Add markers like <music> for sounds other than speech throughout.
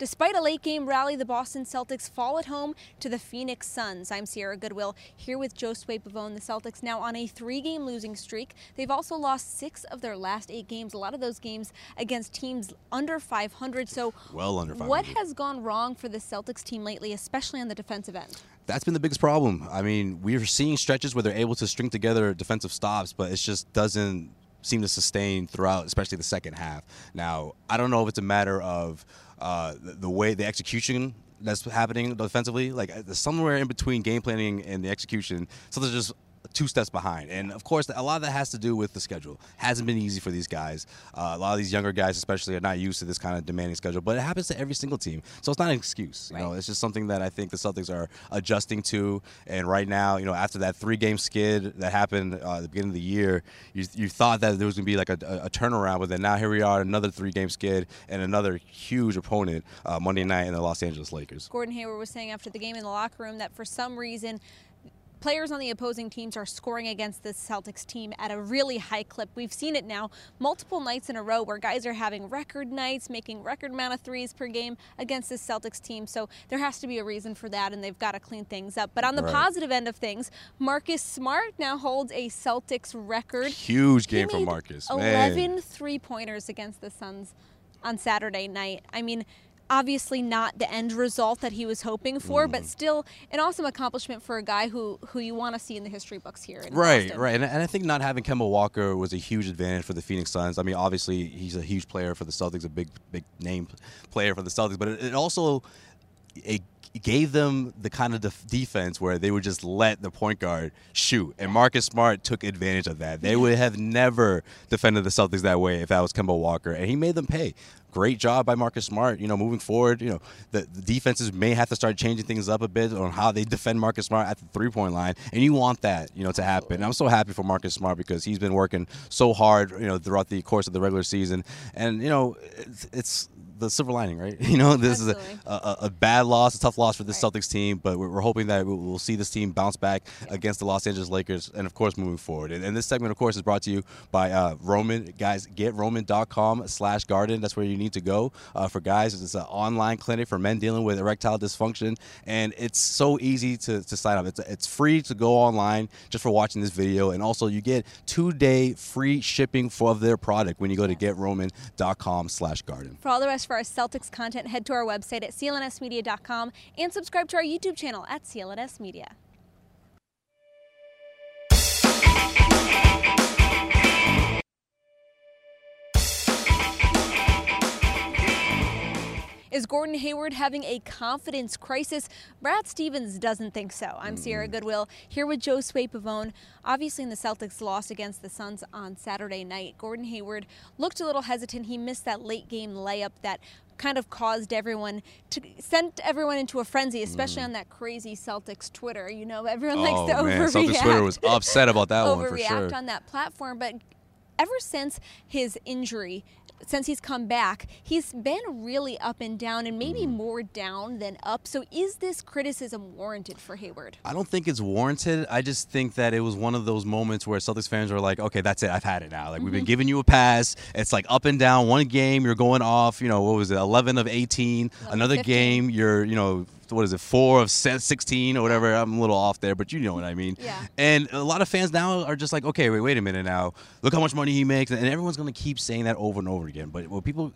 Despite a late game rally, the Boston Celtics fall at home to the Phoenix Suns. I'm Sierra Goodwill here with Josue Pavon. The Celtics now on a three game losing streak. They've also lost six of their last eight games, a lot of those games against teams under 500. So, well under 500. What has gone wrong for the Celtics team lately, especially on the defensive end? That's been the biggest problem. I mean, we're seeing stretches where they're able to string together defensive stops, but it just doesn't seem to sustain throughout, especially the second half. Now, I don't know if it's a matter of uh, the, way the execution that's happening defensively, like somewhere in between game planning and the execution, something's just two steps behind. And of course, a lot of that has to do with the schedule. Hasn't been easy for these guys. Uh, a lot of these younger guys, especially, are not used to this kind of demanding schedule. But it happens to every single team, so it's not an excuse. You right. know, it's just something that I think the Celtics are adjusting to. And right now, you know, after that three-game skid that happened uh, at the beginning of the year, you, you thought that there was going to be like a, a, a, turnaround, but then now here we are, another three-game skid and another huge opponent uh, Monday night in the Los Angeles Lakers. Gordon Hayward was saying after the game in the locker room that for some reason players on the opposing teams are scoring against this Celtics team at a really high clip. We've seen it now multiple nights in a row where guys are having record nights, making record amount of threes per game against this Celtics team. So there has to be a reason for that, and they've got to clean things up. But on the right. positive end of things, Marcus Smart now holds a Celtics record. Huge game for Marcus. 11 three pointers against the Suns on Saturday night. I mean, obviously not the end result that he was hoping for, mm. but still an awesome accomplishment for a guy who who you want to see in the history books here. right, Boston. right, and, and I think not having Kemba Walker was a huge advantage for the Phoenix Suns. I mean, obviously he's a huge player for the Celtics, a big big name player for the Celtics, but it, it also it gave them the kind of def- defense where they would just let the point guard shoot. And Marcus Smart took advantage of that. They would have never defended the Celtics that way if that was Kemba Walker. And he made them pay great job by Marcus Smart. You know, moving forward, you know, the, the, defenses may have to start changing things up a bit on how they defend Marcus Smart at the three point line, and you want that, you know, to happen. And I'm so happy for Marcus Smart because he's been working so hard, you know, throughout the course of the regular season, and you know, it's, it's the silver lining, right? <laughs> You know, this Absolutely. is a, a, a, bad loss, a tough loss for this right. Celtics team, but we're, we're, hoping that we'll see this team bounce back yeah. against the Los Angeles Lakers, and of course, moving forward. And, and this segment, of course, is brought to you by uh, Roman. Guys, get roman.com slash garden. That's where you need to go uh, for guys. It's an online clinic for men dealing with erectile dysfunction, and it's so easy to, to sign up. It's, it's free to go online just for watching this video, and also you get two-day free shipping for their product when you go to getroman.com slash garden. For all the rest for our Celtics content, head to our website at clnsmedia.com and subscribe to our YouTube channel at CLNS Media. Is Gordon Hayward having a confidence crisis? Brad Stevens doesn't think so. I'm Sierra mm-hmm. Goodwill here with Josue Pavon. Obviously, in the Celtics lost against the Suns on Saturday night, Gordon Hayward looked a little hesitant. He missed that late game layup that kind of caused everyone to sent everyone into a frenzy, especially mm. on that crazy Celtics Twitter. You know, everyone oh, likes to man. overreact. Celtics Twitter was upset about that one for <laughs> sure. on that platform, but ever since his injury, since he's come back, he's been really up and down and maybe mm. more down than up. So is this criticism warranted for Hayward? I don't think it's warranted. I just think that it was one of those moments where Celtics fans are like, okay, that's it. I've had it now. Like, mm-hmm. we've been mm-hmm. giving you a pass. It's like up and down. One game, you're going off, you know, what was it, 11 of 18. 11, Another 15. game, you're, you know, what is it, four of 16 or whatever. I'm a little off there, but you know what I mean. Yeah. And a lot of fans now are just like, okay, wait, wait a minute now. Look how much money he makes, and everyone's going to keep saying that over and over again. But what people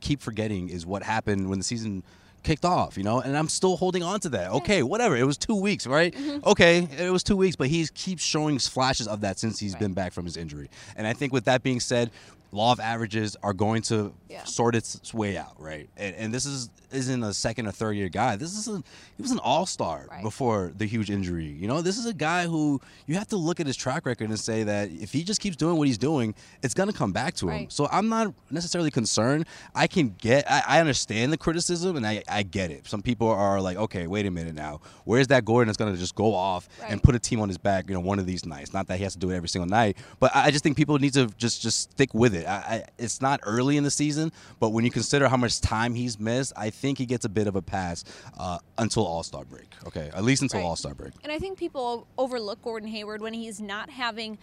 keep forgetting is what happened when the season kicked off, you know, and I'm still holding on to that. Okay, whatever. It was two weeks, right? Mm-hmm. Okay, it was two weeks, but he keeps showing flashes of that since he's been back from his injury. And I think with that being said, law of averages are going to Yeah. sort its way out, right? And, and this is isn't a second or third year guy. This is a he was an all star Right. before the huge injury. You know, this is a guy who you have to look at his track record and say that if he just keeps doing what he's doing, it's gonna come back to him. Right. So I'm not necessarily concerned. I can get, I, I understand the criticism and I, I get it. Some people are like, okay, wait a minute now. Where's that Gordon that's going to just go off and put a team on his back, you know, one of these nights? Not that he has to do it every single night, but I I just think people need to just, just stick with it. I, I, it's not early in the season, but when you consider how much time he's missed, I think he gets a bit of a pass uh, until All Star break. Okay. At least until Right. All Star break. And I think people overlook Gordon Hayward when he's not having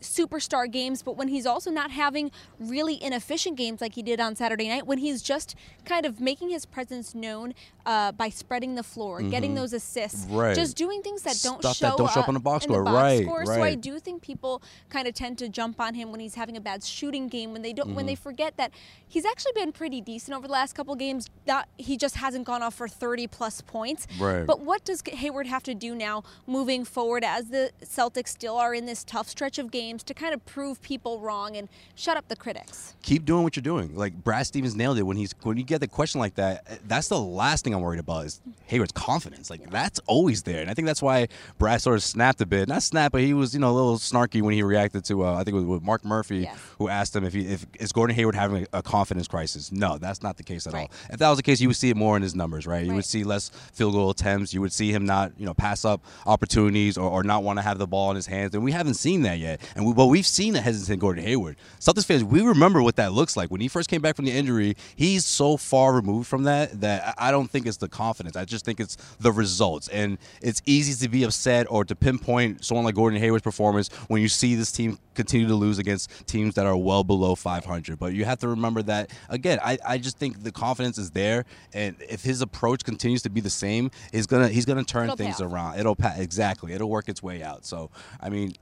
superstar games, but when he's also not having really inefficient games like he did on Saturday night, when he's just kind of making his presence known uh, by spreading the floor, getting those assists. Right. just doing things that don't Stuff show that don't show up on the box score. box Right, score. So I do think people kind of tend to jump on him when he's having a bad shooting game when they don't when they Mm-hmm. forget that he's actually been pretty decent over the last couple games. Not he just hasn't gone off for 30 plus points. Right. But what does Hayward have to do now moving forward as the Celtics still are in this tough stretch of games to kind of prove people wrong and shut up the critics? keep doing what you're doing. Like Brad Stevens nailed it when he's when you get the question like that. That's the last thing I'm worried about is Hayward's confidence. Like that's always there, and I think that's why Brad sort of snapped a bit. Not snap, but he was you know a little snarky when he reacted to uh, I think it was with Mark Murphy Yes. who asked him if he if is Gordon Hayward having a, a confidence crisis. No, that's not the case at Right. all. If that was the case, you would see it more in his numbers, right? You would see less field goal attempts. You would see him not you know pass up opportunities or, or not want to have the ball in his hands, and we haven't seen that yet. And we, but we've seen the hesitant Gordon Hayward. Celtics fans, we remember what that looks like when he first came back from the injury. He's so far removed from that that I don't think it's the confidence. I just think it's the results, and it's easy to be upset or to pinpoint someone like Gordon Hayward's performance when you see this team continue to lose against teams that are well below 500. But you have to remember that again. I, I just think the confidence is there, and if his approach continues to be the same, he's gonna he's gonna turn It'll things around. It'll pa- exactly. It'll work its way out. So I mean,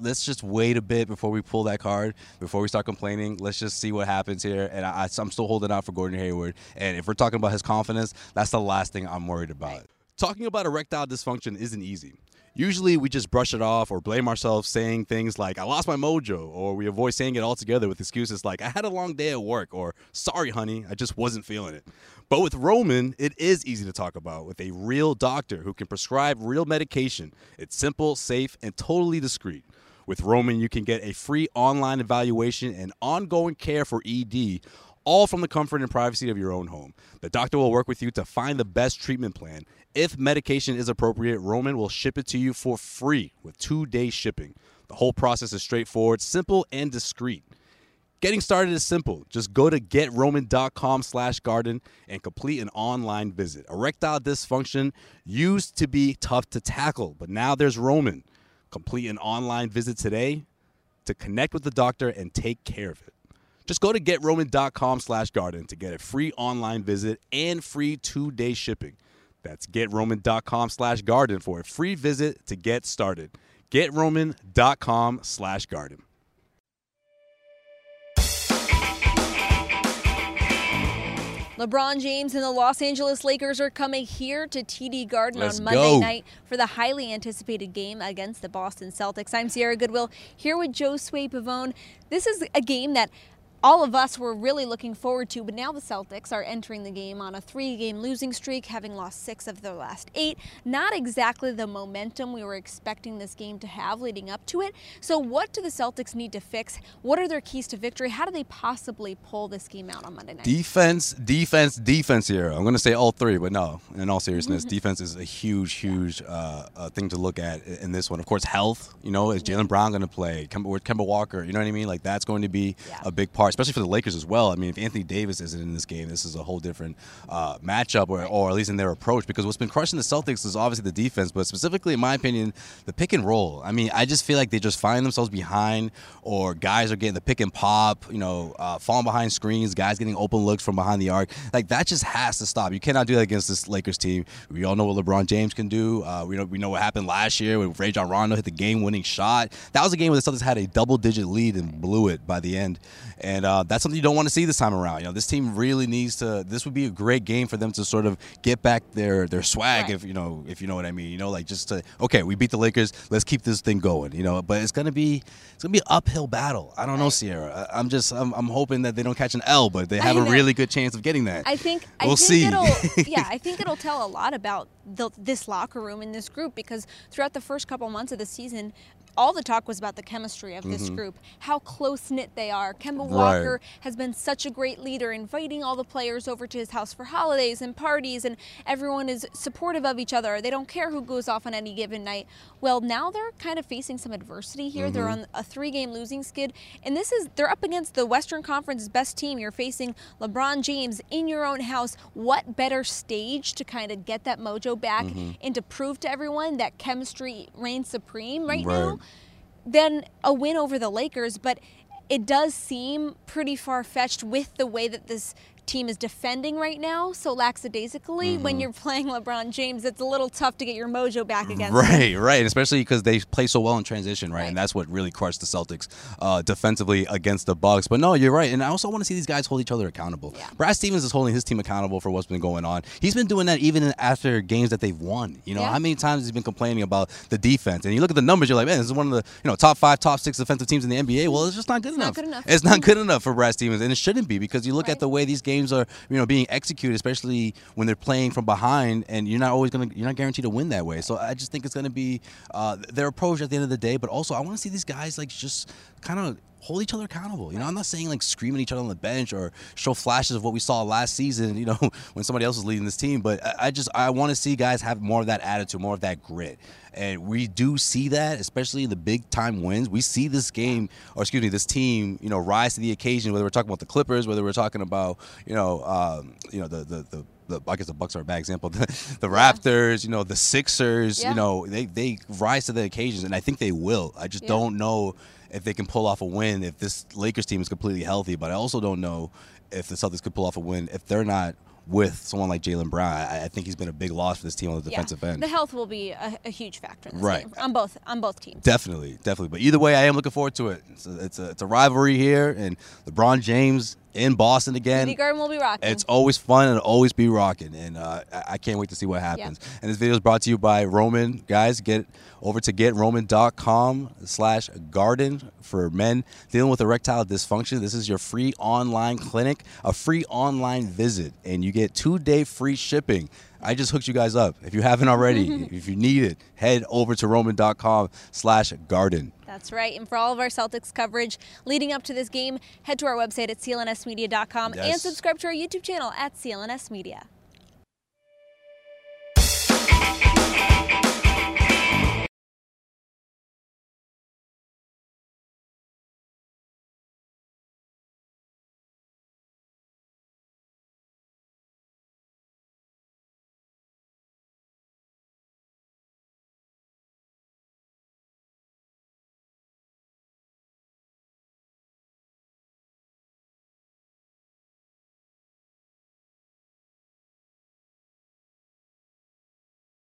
let's just wait a bit before we pull that card. Before we start complaining, let's just see what happens here. And I, I'm still holding out for Gordon Hayward. And if we're talking about his confidence, that's the last thing I'm worried about. Talking about erectile dysfunction isn't easy. Usually we just brush it off or blame ourselves saying things like, I lost my mojo, or we avoid saying it altogether with excuses like, I had a long day at work, or sorry, honey, I just wasn't feeling it. But with Roman, it is easy to talk about with a real doctor who can prescribe real medication. It's simple, safe, and totally discreet. With Roman, you can get a free online evaluation and ongoing care for ED, all from the comfort and privacy of your own home. The doctor will work with you to find the best treatment plan. If medication is appropriate, Roman will ship it to you for free with two day shipping. The whole process is straightforward, simple, and discreet. Getting started is simple. Just go to getroman.com slash garden and complete an online visit. Erectile dysfunction used to be tough to tackle, but now there's Roman. Complete an online visit today to connect with the doctor and take care of it. Just go to getroman.com slash garden to get a free online visit and free two-day shipping. That's getroman.com slash garden for a free visit to get started. Getroman.com slash garden. LeBron James and the Los Angeles Lakers are coming here to TD Garden Let's on Monday go. night for the highly anticipated game against the Boston Celtics. I'm Sierra Goodwill here with Josue Pavon. This is a game that all of us were really looking forward to, but now the Celtics are entering the game on a three game losing streak, having lost six of their last eight. Not exactly the momentum we were expecting this game to have leading up to it. So, what do the Celtics need to fix? What are their keys to victory? How do they possibly pull this game out on Monday night? Defense, defense, defense here. I'm going to say all three, but no, in all seriousness, defense is a huge, huge uh, uh, thing to look at in this one. Of course, health, you know, is Jaylen Brown going to play? Kemba, Kemba Walker, you know what I mean? Like, that's going to be Yeah. a big part. Especially for the Lakers as well. I mean, if Anthony Davis isn't in this game, this is a whole different uh, matchup, or, or at least in their approach. Because what's been crushing the Celtics is obviously the defense, but specifically, in my opinion, the pick and roll. I mean, I just feel like they just find themselves behind, or guys are getting the pick and pop, you know, uh, falling behind screens, guys getting open looks from behind the arc. Like that just has to stop. You cannot do that against this Lakers team. We all know what LeBron James can do. Uh, we know we know what happened last year when Rajon Rondo hit the game-winning shot. That was a game where the Celtics had a double-digit lead and blew it by the end, and uh, that's something you don't want to see this time around. You know, this team really needs to. This would be a great game for them to sort of get back their their swag, Right. if you know if you know what I mean. You know, like just to okay, we beat the Lakers. Let's keep this thing going. You know, but it's gonna be it's gonna be an uphill battle. I don't know, Sierra. I, I'm just I'm, I'm hoping that they don't catch an L, but they have a know. really good chance of getting that. I think We'll think see. <laughs> yeah, I think it'll tell a lot about the, this locker room in this group because throughout the first couple months of the season, all the talk was about the chemistry of this group, how close knit they are. Kemba. Right. Walker has been such a great leader, inviting all the players over to his house for holidays and parties, and everyone is supportive of each other. They don't care who goes off on any given night. Well, now they're kind of facing some adversity here. They're Mm-hmm. on a three-game losing skid, and this is they're up against the Western Conference's best team. You're facing LeBron James in your own house. What better stage to kind of get that mojo back Mm-hmm. and to prove to everyone that chemistry reigns supreme right, Right. now than a win over the Lakers? But it does seem pretty far-fetched with the way that this team is defending right now so lackadaisically when you're playing LeBron James it's a little tough to get your mojo back against him. Right, right, especially because they play so well in transition, right? Right. And that's what really crushed the Celtics uh, defensively against the Bucks. But no, you're right, and I also want to see these guys hold each other accountable. Yeah. Brad Stevens is holding his team accountable for what's been going on. He's been doing that even after games that they've won. You know, Yeah. how many times he's been complaining about the defense, and you look at the numbers, you're like, man, this is one of the you know top five, top six defensive teams in the NBA. Well, it's just not good It's not enough. good enough. It's not good enough for Brad Stevens, and it shouldn't be because you look Right. at the way these games are, you know, being executed, especially when they're playing from behind, and you're not always gonna, you're not guaranteed to win that way. So I just think it's gonna be uh, their approach at the end of the day. But also, I want to see these guys like just kind of hold each other accountable. You know, I'm not saying like screaming at each other on the bench or show flashes of what we saw last season. <laughs> You know, when somebody else was leading this team. But I, I just I want to see guys have more of that attitude, more of that grit. And we do see that, especially in the big time wins. We see this game, or excuse me, this team, you know, rise to the occasion. Whether we're talking about the Clippers, whether we're talking about, you know, um, you know, the the, the the, I guess the Bucks are a bad example. <laughs> The, the Raptors, you know, the Sixers, Yeah. you know, they they rise to the occasions, and I think they will. I just Yeah. don't know if they can pull off a win if this Lakers team is completely healthy. But I also don't know if the Celtics could pull off a win if they're not with someone like Jaylen Brown. I, I think he's been a big loss for this team on the defensive yeah. end. The health will be a, a huge factor in this Right. game on both on both teams. Definitely, definitely. But either way, I am looking forward to it. It's a, it's a, it's a rivalry here, and LeBron James in Boston again. Garden will be rocking. It's always fun and always be rocking, and uh, I- I can't wait to see what happens. And this video is brought to you by Roman. Guys, get over to getroman.com slash garden for men dealing with erectile dysfunction. This is your free online clinic, a free online visit, and you get two-day free shipping. I just hooked you guys up. If you haven't already, <laughs> if you need it, head over to roman.com slash garden. That's right. And for all of our Celtics coverage leading up to this game, head to our website at clnsmedia.com yes. and subscribe to our YouTube channel at clnsmedia. Media.